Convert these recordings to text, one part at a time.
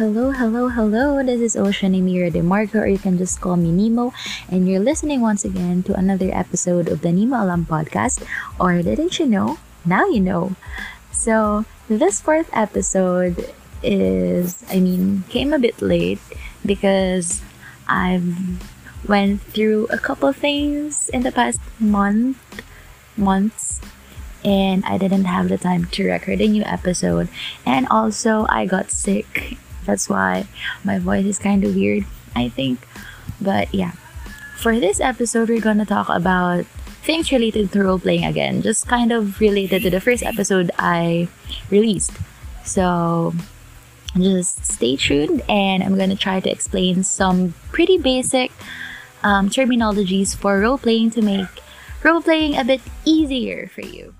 Hello, hello, hello. This is Ocean Emira DeMarco, or you can just call me Nemo. And you're listening once again to another episode of the Nemo Alam podcast. Or didn't you know? Now you know. So, this fourth episode is, I mean, came a bit late because I've went through a couple things in the past month, months, and I didn't have the time to record a new episode. And also, I got sick. That's why my voice is kind of weird, I think. But yeah, for this episode, we're gonna talk about things related to role playing again, just kind of related to the first episode I released. So, just stay tuned, and I'm gonna try to explain some pretty basic um, terminologies for role playing to make role playing a bit easier for you.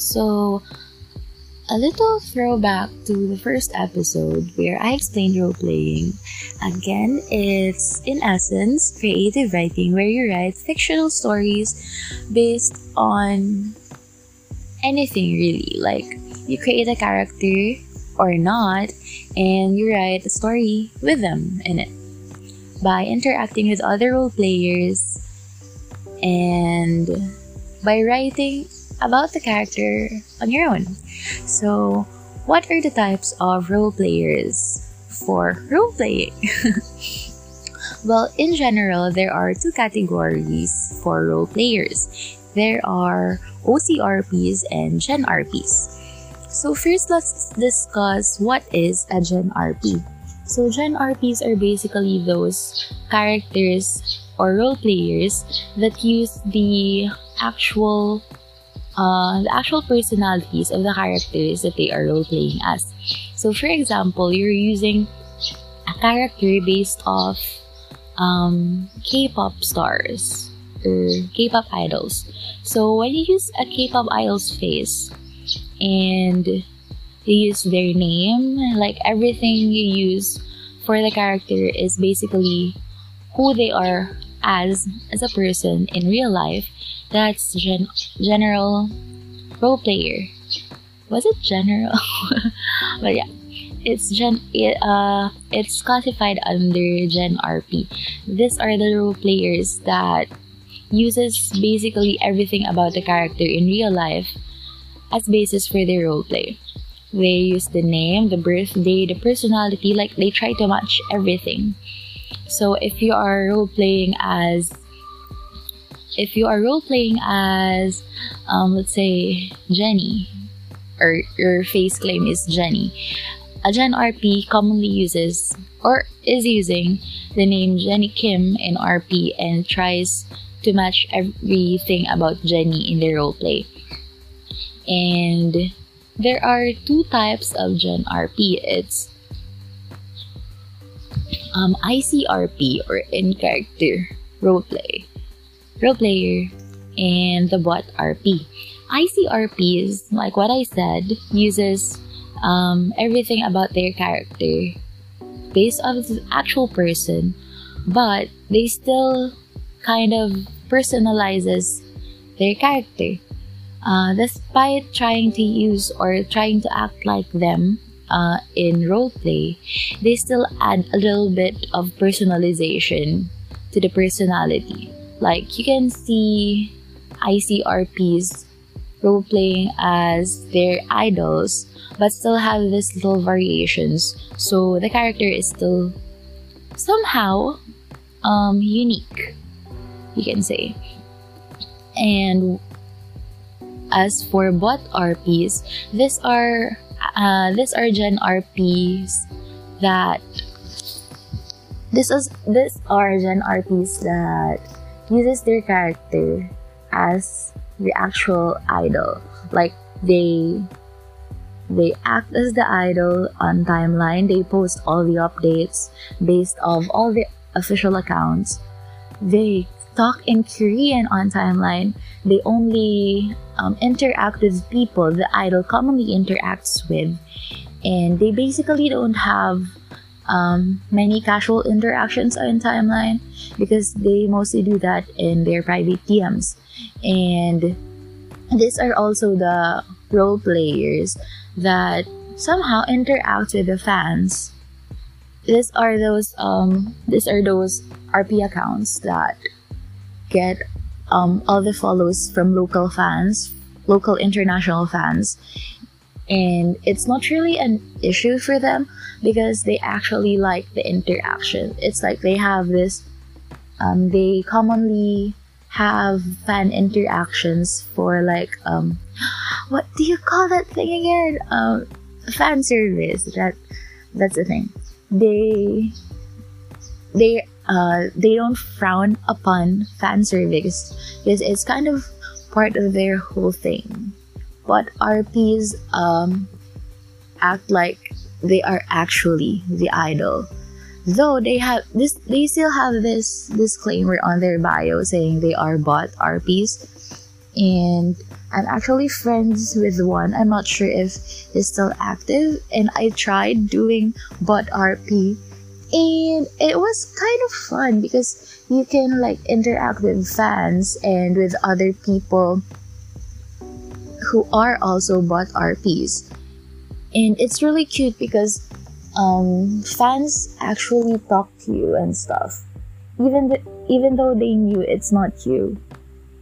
So, a little throwback to the first episode where I explained role playing. Again, it's in essence creative writing where you write fictional stories based on anything really. Like, you create a character or not, and you write a story with them in it by interacting with other role players and by writing about the character on your own. So, what are the types of role players for role playing? well, in general, there are two categories for role players. There are OCRPs and Gen RPs. So first, let's discuss what is a Gen RP. So Gen RPs are basically those characters or role players that use the actual uh, the actual personalities of the characters that they are role playing as. So, for example, you're using a character based off um, K-pop stars or K-pop idols. So, when you use a K-pop idol's face and you use their name, like everything you use for the character is basically who they are as as a person in real life that's gen- general role player. Was it general? but yeah, it's gen. It, uh, it's classified under Gen RP. These are the role players that uses basically everything about the character in real life as basis for their role play. They use the name, the birthday, the personality, like they try to match everything. So if you are role playing as if you are role playing as, um, let's say, Jenny, or your face claim is Jenny, a Gen RP commonly uses or is using the name Jenny Kim in RP and tries to match everything about Jenny in their role play. And there are two types of Gen RP. It's um, ICRP or in character role play role player, and the bot RP. ICRP is, like what I said, uses um, everything about their character based on the actual person, but they still kind of personalizes their character. Uh, despite trying to use or trying to act like them uh, in roleplay, they still add a little bit of personalization to the personality. Like you can see ICRPs role playing as their idols, but still have these little variations. So the character is still somehow um, unique, you can say. And as for bot RPs, these are uh, these are Gen RPs that this is this are Gen RPs that uses their character as the actual idol. Like they they act as the idol on timeline. They post all the updates based off all the official accounts. They talk in Korean on timeline. They only um, interact with people the idol commonly interacts with, and they basically don't have um, many casual interactions on timeline because they mostly do that in their private DMs. And these are also the role players that somehow interact with the fans. These are those um these are those RP accounts that get um all the follows from local fans, local international fans. And it's not really an issue for them because they actually like the interaction. It's like they have this um they commonly have fan interactions for like um what do you call that thing again um fan service that that's the thing they they uh they don't frown upon fan service. Because it's kind of part of their whole thing. But rps um act like they are actually the idol. Though they have this they still have this disclaimer on their bio saying they are bot rps and i'm actually friends with one. I'm not sure if it's still active. And i tried doing bot rp and it was kind of fun because you can like interact with fans and with other people who are also bot rps and it's really cute because um, fans actually talk to you and stuff, even th- even though they knew it's not you,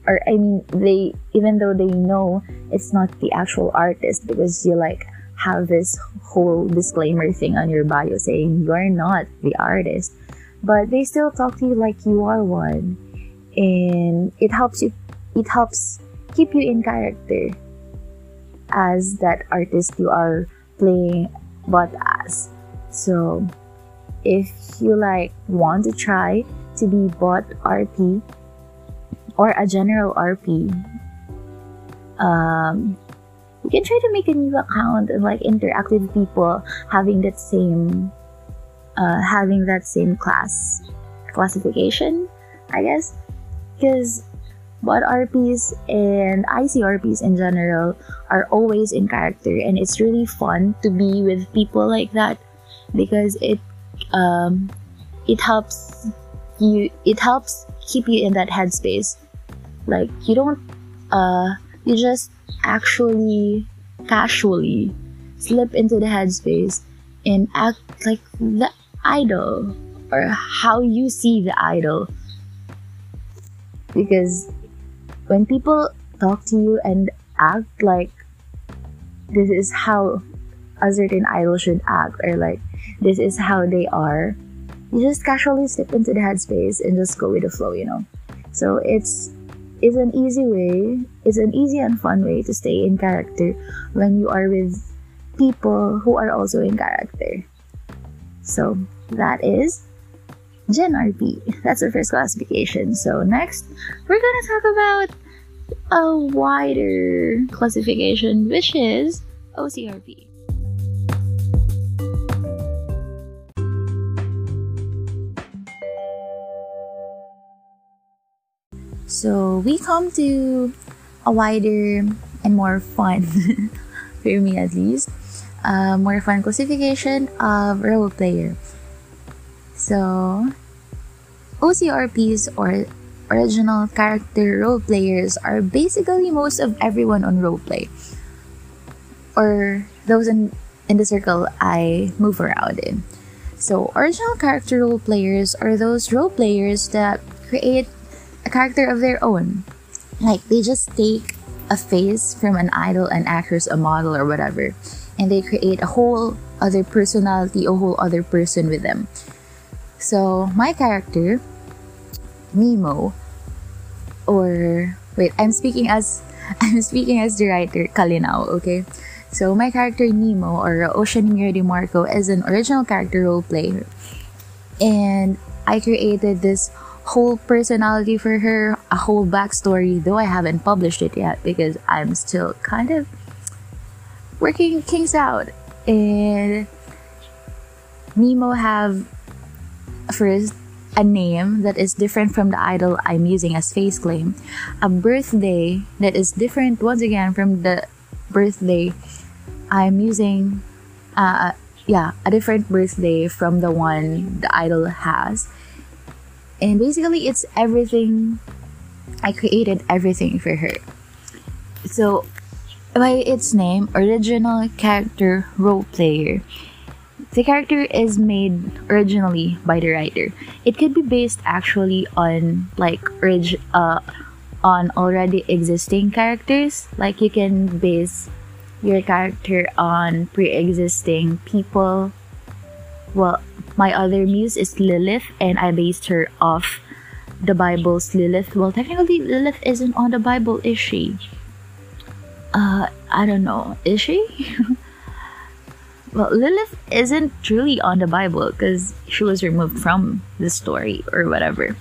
or I mean they even though they know it's not the actual artist because you like have this whole disclaimer thing on your bio saying you're not the artist, but they still talk to you like you are one, and it helps you. It helps keep you in character as that artist you are playing but as so if you like want to try to be bot RP or a general RP, um, you can try to make a new account and like interact with people having that same uh, having that same class classification, I guess. Because bot RPs and ICRPs in general are always in character and it's really fun to be with people like that because it um, it helps you it helps keep you in that headspace like you don't uh you just actually casually slip into the headspace and act like the idol or how you see the idol because when people talk to you and act like this is how a certain idol should act or like this is how they are, you just casually slip into the headspace and just go with the flow, you know. So it's it's an easy way, it's an easy and fun way to stay in character when you are with people who are also in character. So that is Gen RP. That's the first classification. So next, we're gonna talk about a wider classification, which is OCRP. So we come to a wider and more fun, for me at least, uh, more fun classification of role player. So OCRPs or original character role players are basically most of everyone on roleplay. Or those in, in the circle I move around in. So original character role players are those role players that create a character of their own. Like they just take a face from an idol, an actress, a model, or whatever, and they create a whole other personality, a whole other person with them. So my character, Nemo, or wait, I'm speaking as I'm speaking as the writer Kalinao, okay? So my character Nemo or Ocean Mira Marco is an original character role player. And I created this whole personality for her, a whole backstory, though I haven't published it yet because I'm still kind of working things out. And Nemo have first a name that is different from the idol I'm using as face claim, a birthday that is different once again from the birthday I'm using. Uh, yeah, a different birthday from the one the idol has and basically it's everything i created everything for her So, by its name, original character role player. The character is made originally by the writer. It could be based actually on like orig- uh, on already existing characters. Like you can base your character on pre-existing people. Well, my other muse is Lilith, and I based her off the Bible's Lilith. Well, technically, Lilith isn't on the Bible, is she? Uh, I don't know. Is she? well, Lilith isn't truly on the Bible because she was removed from the story or whatever.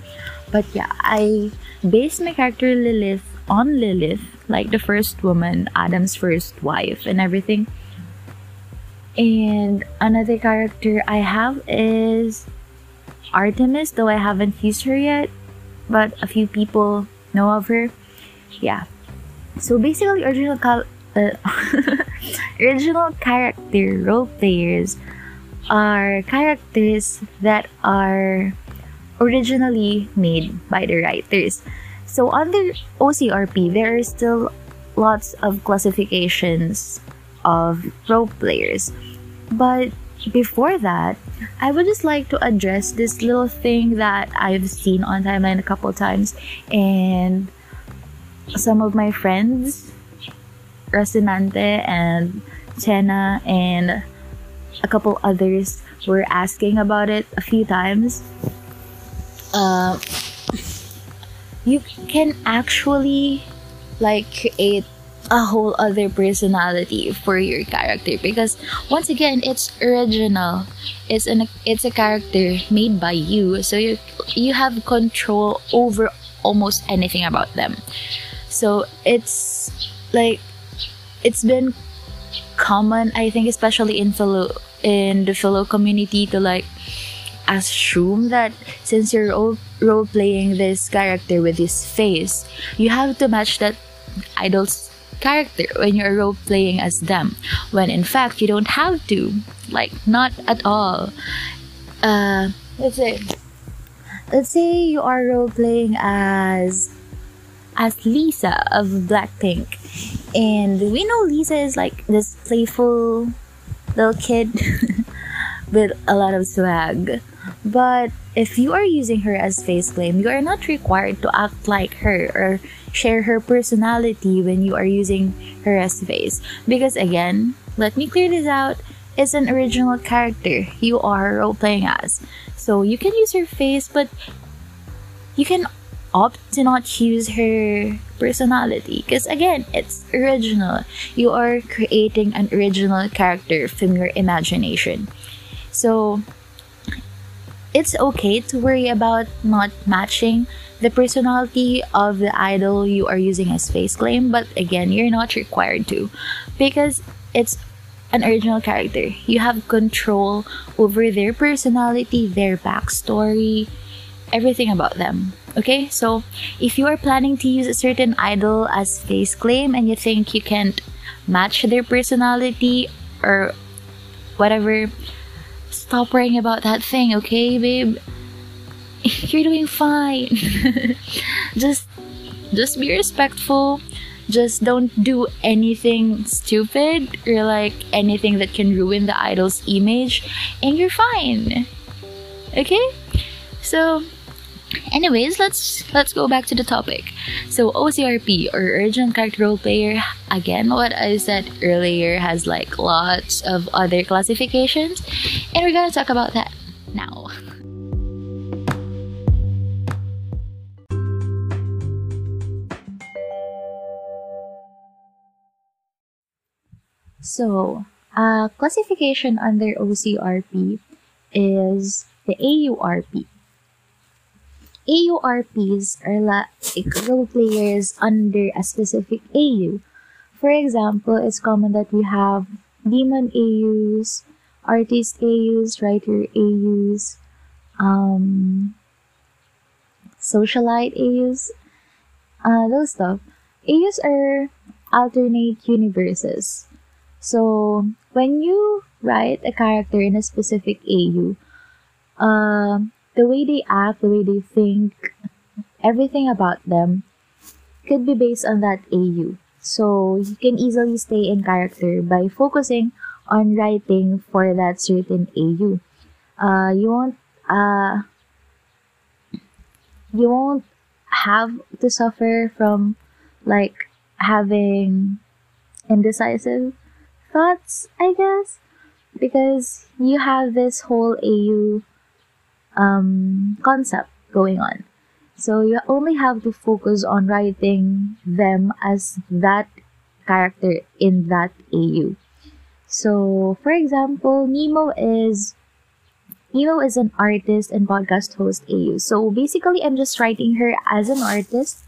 But yeah, I based my character Lilith on Lilith, like the first woman, Adam's first wife, and everything. And another character I have is Artemis, though I haven't used her yet, but a few people know of her. Yeah. So basically, original cal- uh, original character role players are characters that are originally made by the writers. So under OCRP, there are still lots of classifications of role players. But before that, I would just like to address this little thing that I've seen on timeline a couple times and some of my friends, Rosinante and Chena and a couple others were asking about it a few times. Uh, you can actually like create a whole other personality for your character because once again it's original. It's an it's a character made by you. So you you have control over almost anything about them. So it's like it's been common i think especially in fellow in the fellow community to like assume that since you're role, playing this character with this face, you have to match that idol's character when you're role playing as them. When in fact you don't have to. Like not at all. Uh let's say let's say you are role playing as as Lisa of Blackpink. And we know Lisa is like this playful little kid with a lot of swag. But if you are using her as face claim, you are not required to act like her or share her personality when you are using her as face. Because again, let me clear this out. It's an original character you are role playing as. So you can use her face, but you can opt to not use her personality because again it's original you are creating an original character from your imagination so it's okay to worry about not matching the personality of the idol you are using as face claim, but again, you're not required to because it's an original character. You have control over their personality, their backstory, everything about them. Okay, so if you are planning to use a certain idol as face claim and you think you can't match their personality or whatever Stop worrying about that thing, okay, babe? You're doing fine. just just be respectful. Just don't do anything stupid or like anything that can ruin the idol's image and you're fine. Okay? So Anyways, let's let's go back to the topic. So OCRP or Original Character Role Player, again, what I said earlier has like lots of other classifications, and we're gonna talk about that now. So, uh, classification under OCRP is the AURP AURPs are like role players under a specific AU. For example, it's common that we have demon AUs, artist AUs, writer AUs, um, socialite AUs, uh, those stuff. AUs are alternate universes. So when you write a character in a specific AU, uh, the way they act, the way they think, everything about them could be based on that AU. So you can easily stay in character by focusing on writing for that certain AU. Uh, you won't uh, you won't have to suffer from like having indecisive thoughts, I guess, because you have this whole AU um, concept going on. So you only have to focus on writing them as that character in that AU. So, for example, Nemo is Nemo is an artist and podcast host AU. So basically, I'm just writing her as an artist,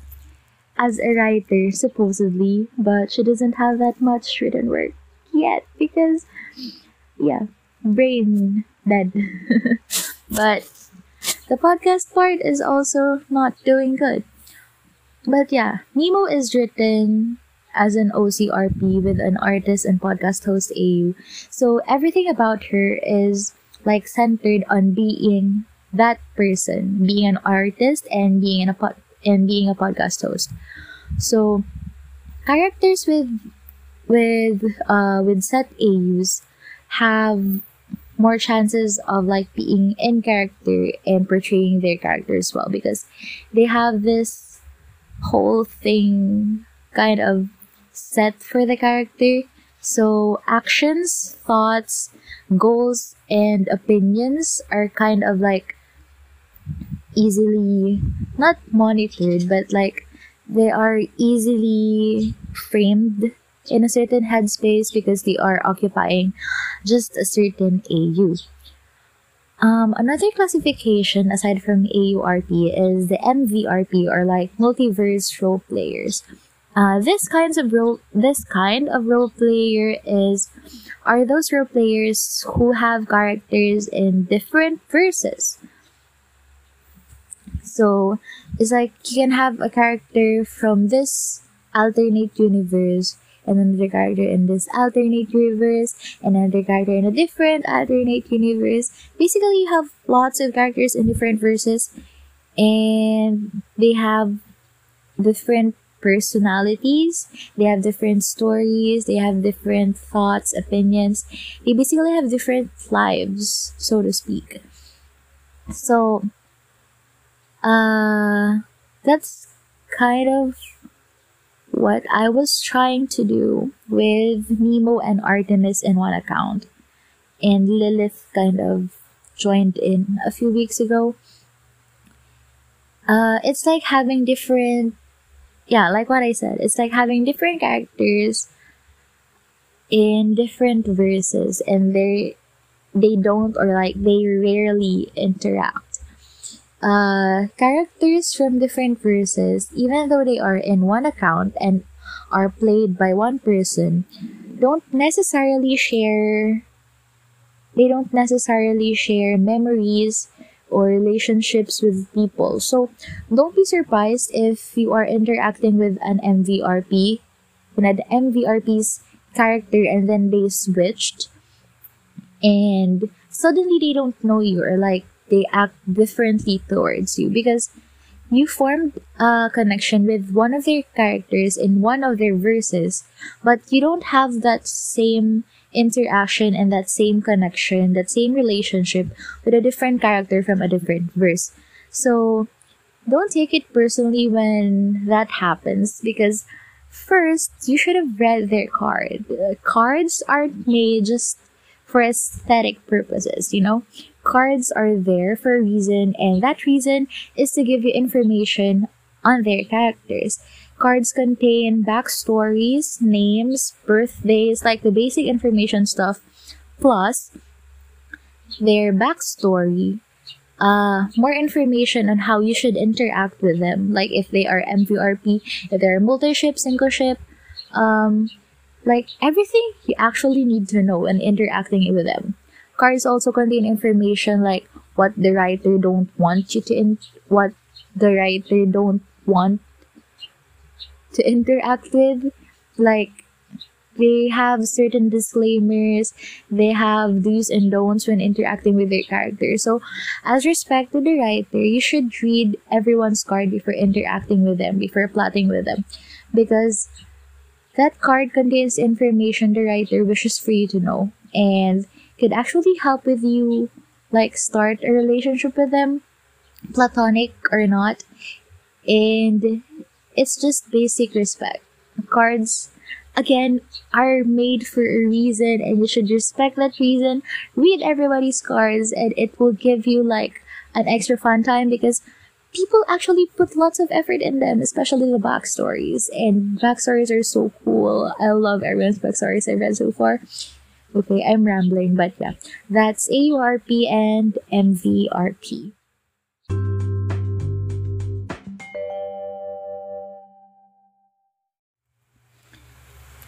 as a writer, supposedly, but she doesn't have that much written work yet because, yeah, brain dead. but the podcast part is also not doing good. But yeah, Nemo is written as an OCRP with an artist and podcast host AU. So everything about her is like centered on being that person, being an artist and being a pod- and being a podcast host. So characters with with uh with set AUs have more chances of like being in character and portraying their character as well because they have this whole thing kind of set for the character. So actions, thoughts, goals, and opinions are kind of like easily not monitored, but like they are easily framed in a certain headspace because they are occupying just a certain AU. Um, another classification aside from AURP is the MVRP or like multiverse role players. Uh, this kinds of role, this kind of role player is are those role players who have characters in different verses. So it's like you can have a character from this alternate universe and another character in this alternate universe, and another character in a different alternate universe. Basically, you have lots of characters in different verses, and they have different personalities, they have different stories, they have different thoughts, opinions. They basically have different lives, so to speak. So, uh, that's kind of what I was trying to do with Nemo and Artemis in one account. And Lilith kind of joined in a few weeks ago. Uh, it's like having different, yeah, like what I said, it's like having different characters in different verses and they they don't or like they rarely interact uh, characters from different verses, even though they are in one account and are played by one person, don't necessarily share. They don't necessarily share memories or relationships with people. So don't be surprised if you are interacting with an MVRP, you know, the MVRP's character, and then they switched, and suddenly they don't know you or like they act differently towards you because you formed a connection with one of their characters in one of their verses, but you don't have that same interaction and that same connection, that same relationship with a different character from a different verse. So don't take it personally when that happens because first you should have read their card. Uh, cards aren't made just for aesthetic purposes, you know? Cards are there for a reason, and that reason is to give you information on their characters. Cards contain backstories, names, birthdays, like the basic information stuff, plus their backstory, uh, more information on how you should interact with them, like if they are MVRP, if they're multi-ship, single ship, um, like everything you actually need to know when interacting with them. Cards also contain information like what the writer don't want you to in- what the writer don't want to interact with. Like they have certain disclaimers, they have do's and don'ts when interacting with their character So, as respect to the writer, you should read everyone's card before interacting with them, before plotting with them. Because that card contains information the writer wishes for you to know and could actually help with you like start a relationship with them, platonic or not. And it's just basic respect. Cards again are made for a reason and you should respect that reason. Read everybody's cards and it will give you like an extra fun time because people actually put lots of effort in them, especially the backstories. And backstories are so cool. I love everyone's backstories I've read so far. Okay, I'm rambling, but yeah, that's AURP and MVRP.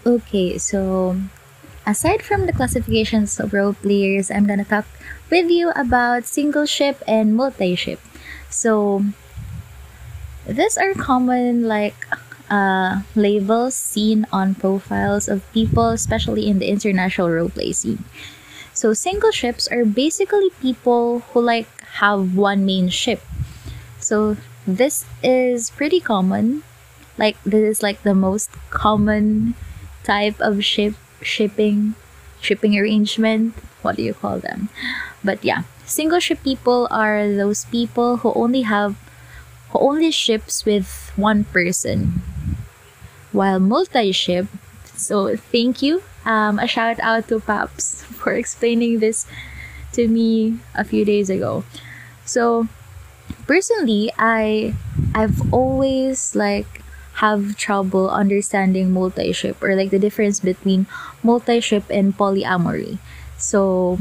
Okay, so aside from the classifications of role players, I'm gonna talk with you about single ship and multi ship. So these are common like uh, labels seen on profiles of people, especially in the international roleplay scene. So single ships are basically people who like have one main ship. So this is pretty common. Like this is like the most common type of ship shipping shipping arrangement. What do you call them? But yeah, single ship people are those people who only have who only ships with one person. While multi ship, so thank you. Um, a shout out to Paps for explaining this to me a few days ago. So personally, I I've always like have trouble understanding multi-ship or like the difference between multi-ship and polyamory. So,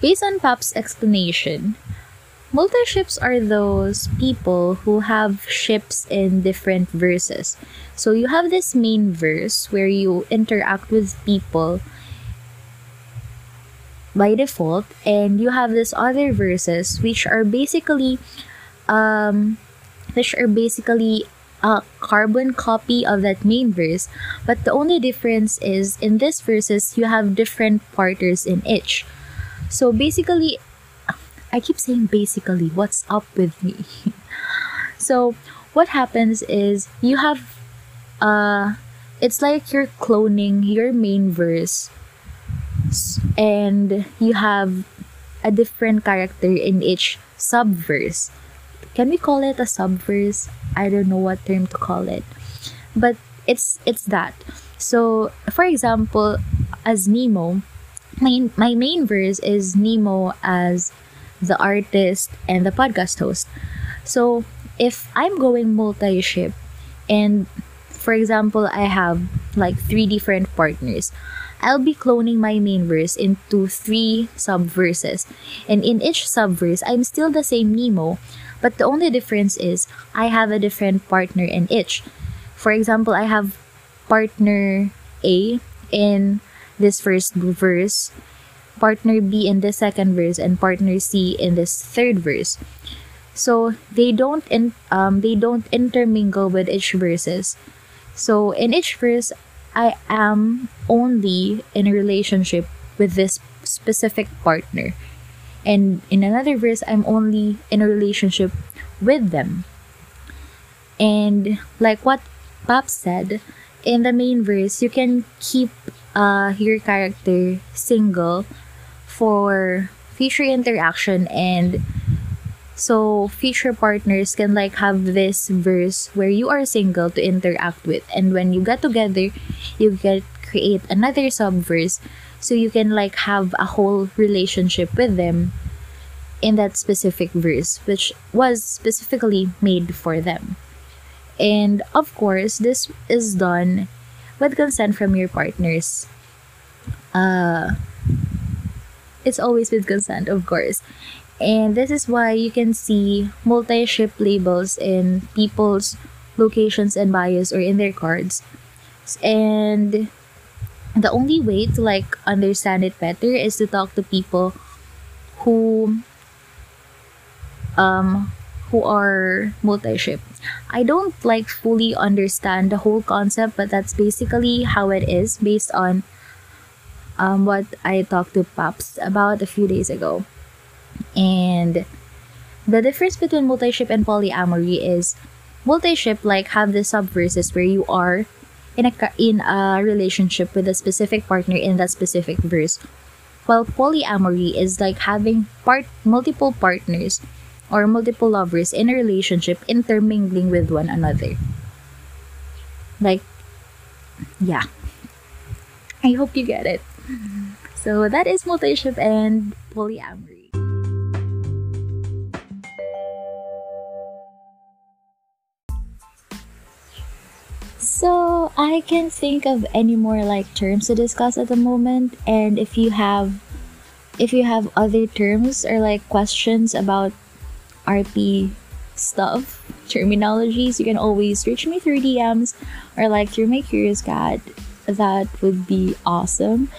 based on Pap's explanation, multi-ships are those people who have ships in different verses. So, you have this main verse where you interact with people by default and you have this other verses which are basically um which are basically a carbon copy of that main verse, but the only difference is in this verses you have different parters in each. So basically, I keep saying basically, what's up with me? so what happens is you have uh it's like you're cloning your main verse and you have a different character in each subverse can we call it a subverse? I don't know what term to call it. But it's it's that. So for example, as Nemo, my, my main verse is Nemo as the artist and the podcast host. So if I'm going multi-ship and for example I have like three different partners, I'll be cloning my main verse into three subverses. And in each subverse, I'm still the same Nemo, but the only difference is I have a different partner in each. For example, I have partner A in this first verse, partner B in the second verse, and partner C in this third verse. So they don't in, um they don't intermingle with each verses. So in each verse, I am only in a relationship with this specific partner and in another verse i'm only in a relationship with them and like what pop said in the main verse you can keep uh, your character single for future interaction and so future partners can like have this verse where you are single to interact with. And when you get together you get create another subverse so you can like have a whole relationship with them in that specific verse which was specifically made for them. And of course this is done with consent from your partners. Uh it's always with consent of course and this is why you can see multi-ship labels in people's locations and bios or in their cards and the only way to like understand it better is to talk to people who um who are multi-ship. I don't like fully understand the whole concept, but that's basically how it is based on um, what I talked to Paps about a few days ago. And the difference between multi-ship and polyamory is multi-ship like have the subverses where you are in a in a relationship with a specific partner in that specific verse. While polyamory is like having part multiple partners or multiple lovers in a relationship intermingling with one another. Like yeah. I hope you get it. So that is multiship and polyamory. So I can't think of any more like terms to discuss at the moment and if you have if you have other terms or like questions about RP stuff, terminologies, you can always reach me through DMs or like through my curious cat. That would be awesome.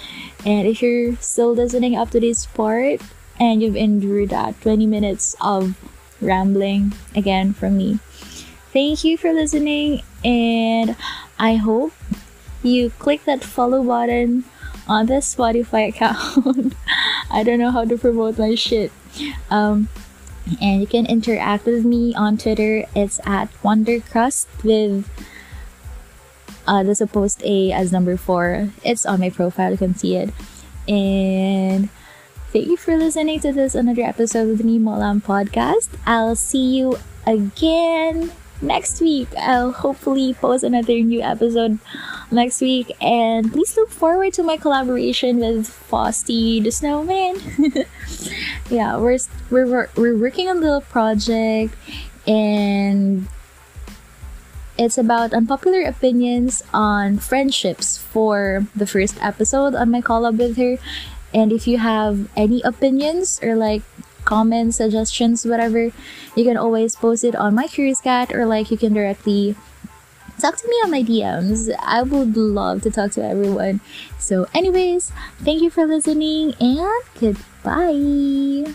And if you're still listening up to this part and you've endured that 20 minutes of rambling again from me, thank you for listening and I hope you click that follow button on the Spotify account. I don't know how to promote my shit. Um, and you can interact with me on Twitter. It's at Wondercrust with uh, the supposed A as number four. It's on my profile, you can see it. And thank you for listening to this another episode of the Nimolam podcast. I'll see you again next week. I'll hopefully post another new episode next week. And please look forward to my collaboration with Frosty the Snowman. yeah, we're, we're, we're working on the project and it's about unpopular opinions on friendships for the first episode on my collab with her. And if you have any opinions or like comments, suggestions, whatever, you can always post it on my Curious Cat or like you can directly talk to me on my DMs. I would love to talk to everyone. So, anyways, thank you for listening and goodbye.